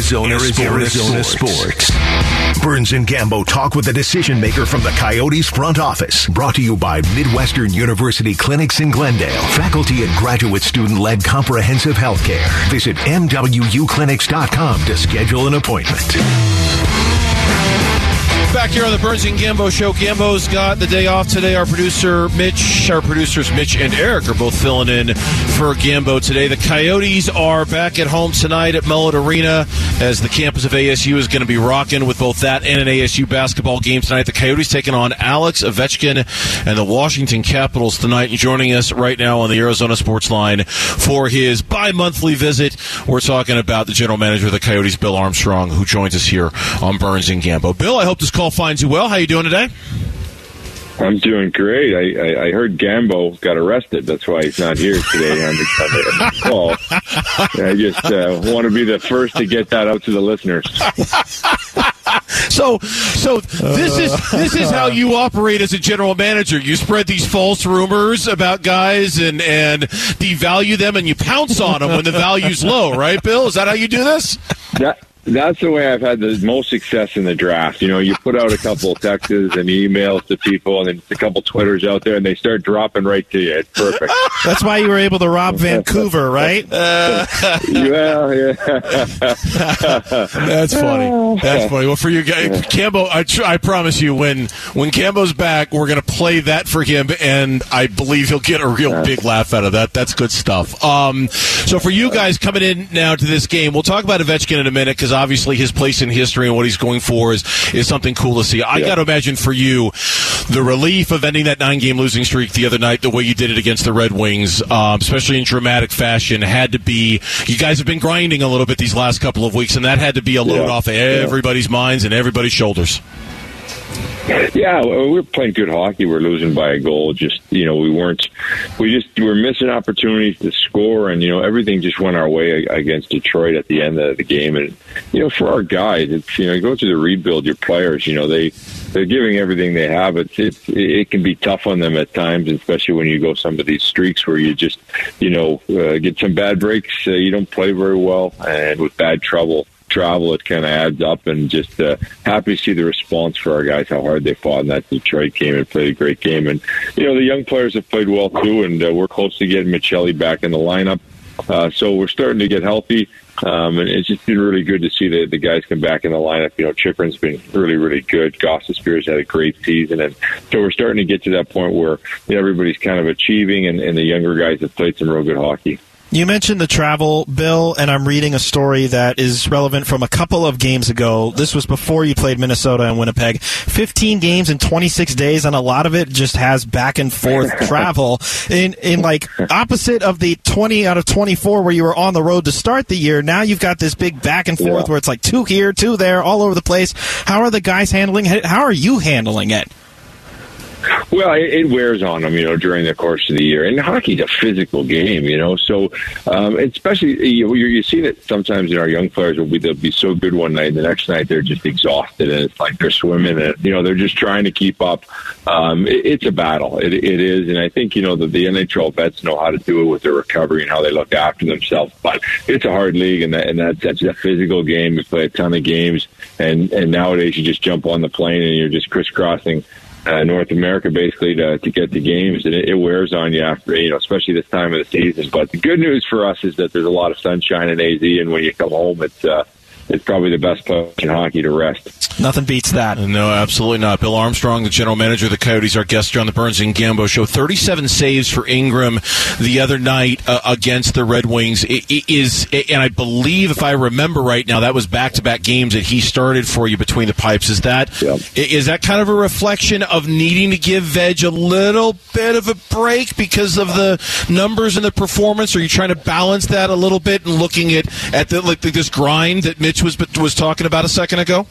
Arizona, Arizona, Arizona sports. sports. Burns and Gambo talk with a decision maker from the Coyotes front office. Brought to you by Midwestern University Clinics in Glendale. Faculty and graduate student led comprehensive healthcare. Visit MWUclinics.com to schedule an appointment. Back here on the Burns and Gambo show. Gambo's got the day off today. Our producer, Mitch, our producers, Mitch and Eric, are both filling in for Gambo today. The Coyotes are back at home tonight at Mullet Arena as the campus of ASU is going to be rocking with both that and an ASU basketball game tonight. The Coyotes taking on Alex Ovechkin and the Washington Capitals tonight. And joining us right now on the Arizona Sports Line for his bi monthly visit, we're talking about the general manager of the Coyotes, Bill Armstrong, who joins us here on Burns and Gambo. Bill, I hope this call finds you well. How are you doing today? I'm doing great. I, I, I, heard Gambo got arrested. That's why he's not here today on the, on the call. I just uh, want to be the first to get that out to the listeners. so, so this is this is how you operate as a general manager. You spread these false rumors about guys and and devalue them, and you pounce on them when the value's low. Right, Bill? Is that how you do this? That that's the way I've had the most success in the draft. You know, you put out a couple of texts and emails to people, and then a couple of Twitters out there, and they start dropping right to you. It's perfect. That's why you were able to rob Vancouver, right? Uh, yeah, yeah. That's funny. That's funny. Well, for you guys, Gambo, I, tr- I promise you, when when Gambo's back, we're going to play that for him, and I believe he'll get a real big laugh out of that. That's good stuff. Um, so for you guys coming in now to this game, we'll talk about Ovechkin in a minute because obviously his place in history and what he's going for is is something cool to see. I yeah. got to imagine for you the relief of ending that nine game losing streak the other night, the way you did it against the Red Wings, um, especially in dramatic fashion, had to be. You guys have been grinding a little bit these last couple of weeks, and that had to be a load yeah. off of everybody's minds and everybody's shoulders. Yeah, we are playing good hockey. We're losing by a goal. Just you know, we weren't. We just we were missing opportunities to score, and you know, everything just went our way against Detroit at the end of the game. And you know, for our guys, it's you know, you go through the rebuild. Your players, you know, they they're giving everything they have. It's it's it can be tough on them at times, especially when you go some of these streaks where you just you know uh, get some bad breaks. Uh, you don't play very well, and with bad trouble travel, it kind of adds up. And just uh, happy to see the response for our guys, how hard they fought in that Detroit game and played a great game. And you know the young players have played well too, and uh, we're close to getting Maccelli back in the lineup. Uh, so we're starting to get healthy. Um, and it's just been really good to see the, the guys come back in the lineup. You know, Chychrun's been really, really good. Gostisbehere's had a great season. And so we're starting to get to that point where you know, everybody's kind of achieving and, and the younger guys have played some real good hockey. You mentioned the travel, Bill, and I'm reading a story that is relevant from a couple of games ago. This was before you played Minnesota and Winnipeg. 15 games in 26 days, and a lot of it just has back and forth travel. In, in like opposite of the 20 out of 24 where you were on the road to start the year, now you've got this big back and forth yeah. where it's like two here, two there, all over the place. How are the guys handling it? How are you handling it? Well, it, it, wears on them, you know, during the course of the year. And hockey's a physical game, you know. So, um, especially you, you you see that sometimes in our young players will be they'll be so good one night, and the next night they're just exhausted, and it's like they're swimming, and you know they're just trying to keep up. Um, it, it's a battle, it, it is, and I think you know the, the NHL vets know how to do it with their recovery and how they look after themselves. But it's a hard league, and that, and that, that's a physical game. You play a ton of games, and and nowadays you just jump on the plane and you're just crisscrossing uh, North America basically to, to get the games, and it, it, wears on you after you know, especially this time of the season. But the good news for us is that there's a lot of sunshine in AZ, and when you come home, it's uh, it's probably the best place in hockey to rest. Nothing beats that. No, absolutely not. Bill Armstrong, the general manager of the Coyotes, our guest here on the Burns and Gambo show. 37 saves for Ingram the other night uh, against the Red Wings. It, it is, and I believe, if I remember right now, that was back-to-back games that he started for you between the pipes. Is that yep. is that kind of a reflection of needing to give Veg a little bit of a break because of the numbers and the performance? Are you trying to balance that a little bit and looking at at the, like this grind that Mitch was was talking about a second ago?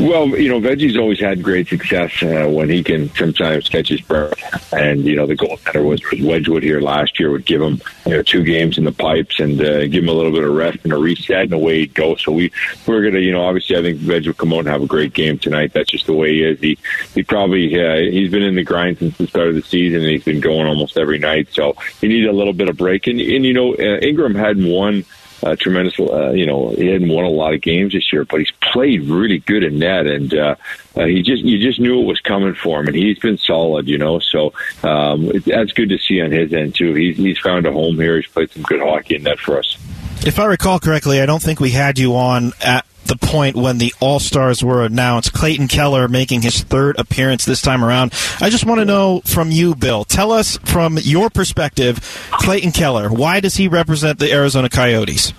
Well, you know, Veggie's always had great success uh, when he can sometimes catch his breath. And, you know, the goaltender was, was Wedgewood here last year, would give him, you know, two games in the pipes and uh, give him a little bit of rest and a reset and away he'd go. So we, we're going to, you know, obviously I think Veg will come out and have a great game tonight. That's just the way he is. He, he probably, uh, he's been in the grind since the start of the season and he's been going almost every night. So he needed a little bit of break. And, and you know, uh, Ingram hadn't won a tremendous, uh, you know, he hadn't won a lot of games this year, but he's played really good in net, and uh, uh, he just you just knew it was coming for him, and he's been solid, you know. So um, it, that's good to see on his end too. He's he's found a home here. He's played some good hockey in net for us. If I recall correctly, I don't think we had you on at the point when the All Stars were announced. Clayton Keller making his third appearance this time around. I just want to know from you, Bill. Tell us from your perspective, Clayton Keller. Why does he represent the Arizona Coyotes?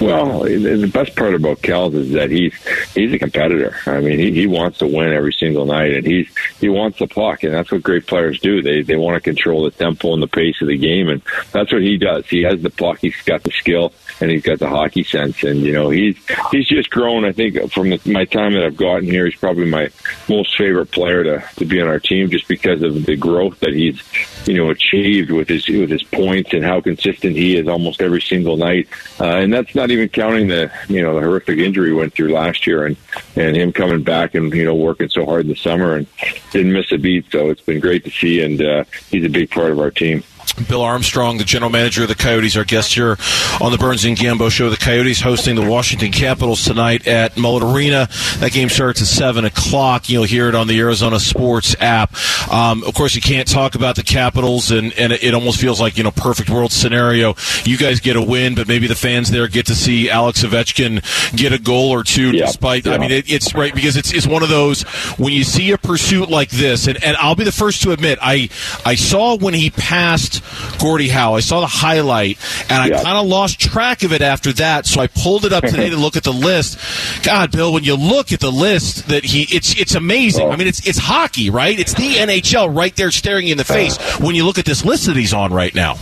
Well, the best part about Kells is that he's he's a competitor. I mean, he, he wants to win every single night, and he's he wants the puck, and that's what great players do. They they want to control the tempo and the pace of the game, and that's what he does. He has the puck, he's got the skill, and he's got the hockey sense, and you know he's he's just grown. I think from the, my time that I've gotten here, he's probably my most favorite player to to be on our team, just because of the growth that he's you know achieved with his with his points and how consistent he is almost every single night, uh, and that's not even counting the you know the horrific injury he went through last year and and him coming back and you know working so hard in the summer and didn't miss a beat. So it's been great to see, and uh, he's a big part of our team. Bill Armstrong, the general manager of the Coyotes, our guest here on the Burns and Gambo show. The Coyotes hosting the Washington Capitals tonight at Mullet Arena. That game starts at 7 o'clock. You'll hear it on the Arizona Sports app. Um, of course, you can't talk about the Capitals, and, and it almost feels like, you know, perfect world scenario. You guys get a win, but maybe the fans there get to see Alex Ovechkin get a goal or two yeah, despite, yeah. I mean, it, it's right because it's, it's one of those when you see a pursuit like this, and, and I'll be the first to admit, I, I saw when he passed Gordie Howe. I saw the highlight, and I Yeah. kind of lost track of it after that. So I pulled it up today to look at the list. God, Bill, when you look at the list, that he it's it's amazing. Oh. I mean, it's it's hockey, right? It's the NHL right there staring you in the uh. face when you look at this list that he's on right now.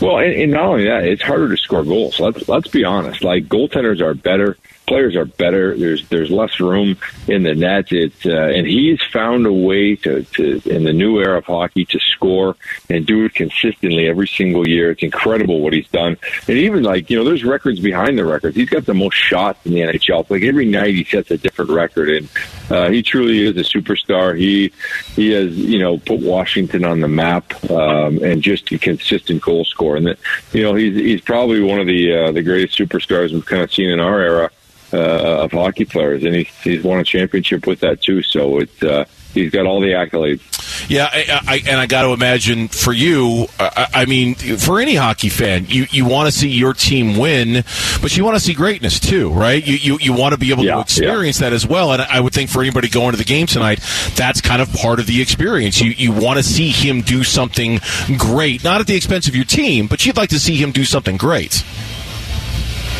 Well, and, and not only that, it's harder to score goals. Let's let's be honest. Like goaltenders are better, players are better. There's there's less room in the net. It's uh, and he's found a way to, to in the new era of hockey to score and do it consistently every single year. It's incredible what he's done. And even like you know, there's records behind the records. He's got the most shots in the NHL. Like every night, he sets a different record, and uh, he truly is a superstar. He he has you know put Washington on the map um, and just a consistent goal scorer. And that, you know he's he's probably one of the uh, the greatest superstars we've kind of seen in our era uh, of hockey players, and he's he's won a championship with that too. So it's uh, he's got all the accolades. Yeah, I, I, and I got to imagine for you, I, I mean, for any hockey fan, you, you want to see your team win, but you want to see greatness too, right? You you, you want to be able Yeah, to experience that as well. And I would think for anybody going to the game tonight, that's kind of part of the experience. You you want to see him do something great, not at the expense of your team, but you'd like to see him do something great.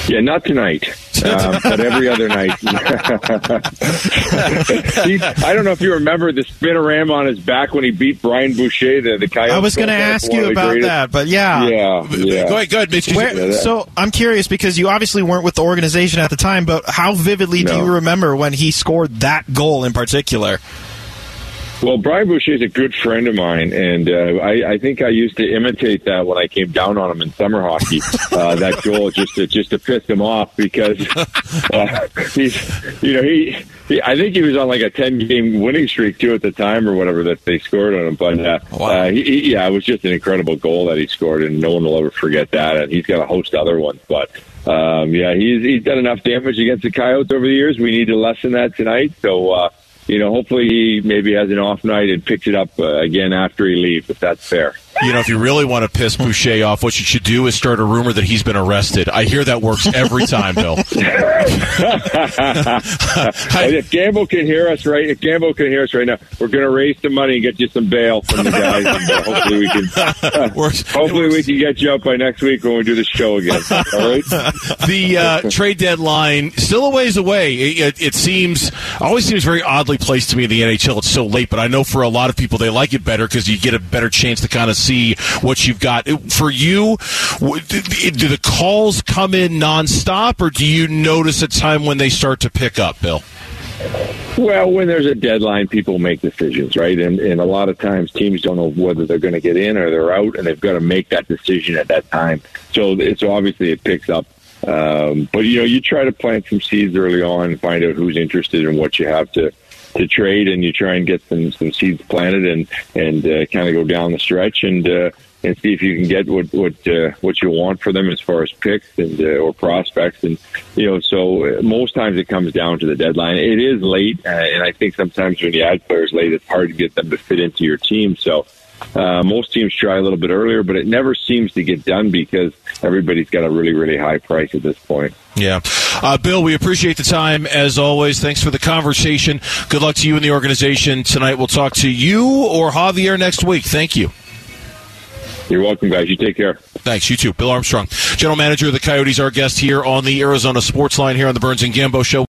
Yeah, not tonight, um, but every other night. He- I don't know if you remember the spin spinorama on his back when he beat Brian Boucher, the, the Coyotes. I was going to ask you about that, but yeah. Yeah, yeah. Go ahead, go ahead, Mitch. Where, so I'm curious because you obviously weren't with the organization at the time, but how vividly do you remember when he scored that goal in particular? Well, Brian Boucher is a good friend of mine, and uh, I, I think I used to imitate that when I came down on him in summer hockey. uh, that goal just to just to piss him off because uh, he's you know he, he I think he was on like a ten game winning streak too at the time or whatever that they scored on him. But uh, Wow. uh, he, he, yeah, it was just an incredible goal that he scored, and no one will ever forget that. And he's got a host of other ones, but. Um, yeah, he's he's done enough damage against the Coyotes over the years. We need to lessen that tonight. So uh, you know, hopefully he maybe has an off night and picks it up uh, again after he leaves, if that's fair. You know, if you really want to piss Boucher off, what you should do is start a rumor that he's been arrested. I hear that works every time, Bill. And if Gambo can hear us right, if Gambo can hear us right now, we're going to raise some money and get you some bail from the guys. and, uh, hopefully we can. Hopefully we can get you up by next week when we do the show again. All right. the uh, trade deadline still a ways away. It, it, it seems always seems very oddly placed to me in the NHL. It's so late, but I know for a lot of people they like it better because you get a better chance to kind of see what you've got. For you, do do the calls come in nonstop, or do you notice a time when they start to pick up, Bill? Well, when there's a deadline, people make decisions, right? And and a lot of times teams don't know whether they're going to get in or they're out, and they've got to make that decision at that time. So it's obviously it picks up. Um, but you know, you try to plant some seeds early on and find out who's interested in what you have to to trade, and you try and get some some seeds planted and and uh, kind of go down the stretch. And uh, and see if you can get what what uh, what you want for them as far as picks and uh, or prospects. And you know, so uh, most times it comes down to the deadline. It is late, uh, and I think sometimes when you add players late, it's hard to get them to fit into your team. So. Uh, most teams try a little bit earlier, but it never seems to get done because everybody's got a really, really high price at this point. Yeah. Uh, Bill, we appreciate the time as always. Thanks for the conversation. Good luck to you and the organization tonight. We'll talk to you or Javier next week. Thank you. You're welcome, guys. You take care. Thanks. You too. Bill Armstrong, General Manager of the Coyotes, our guest here on the Arizona Sports Line here on the Burns and Gambo Show.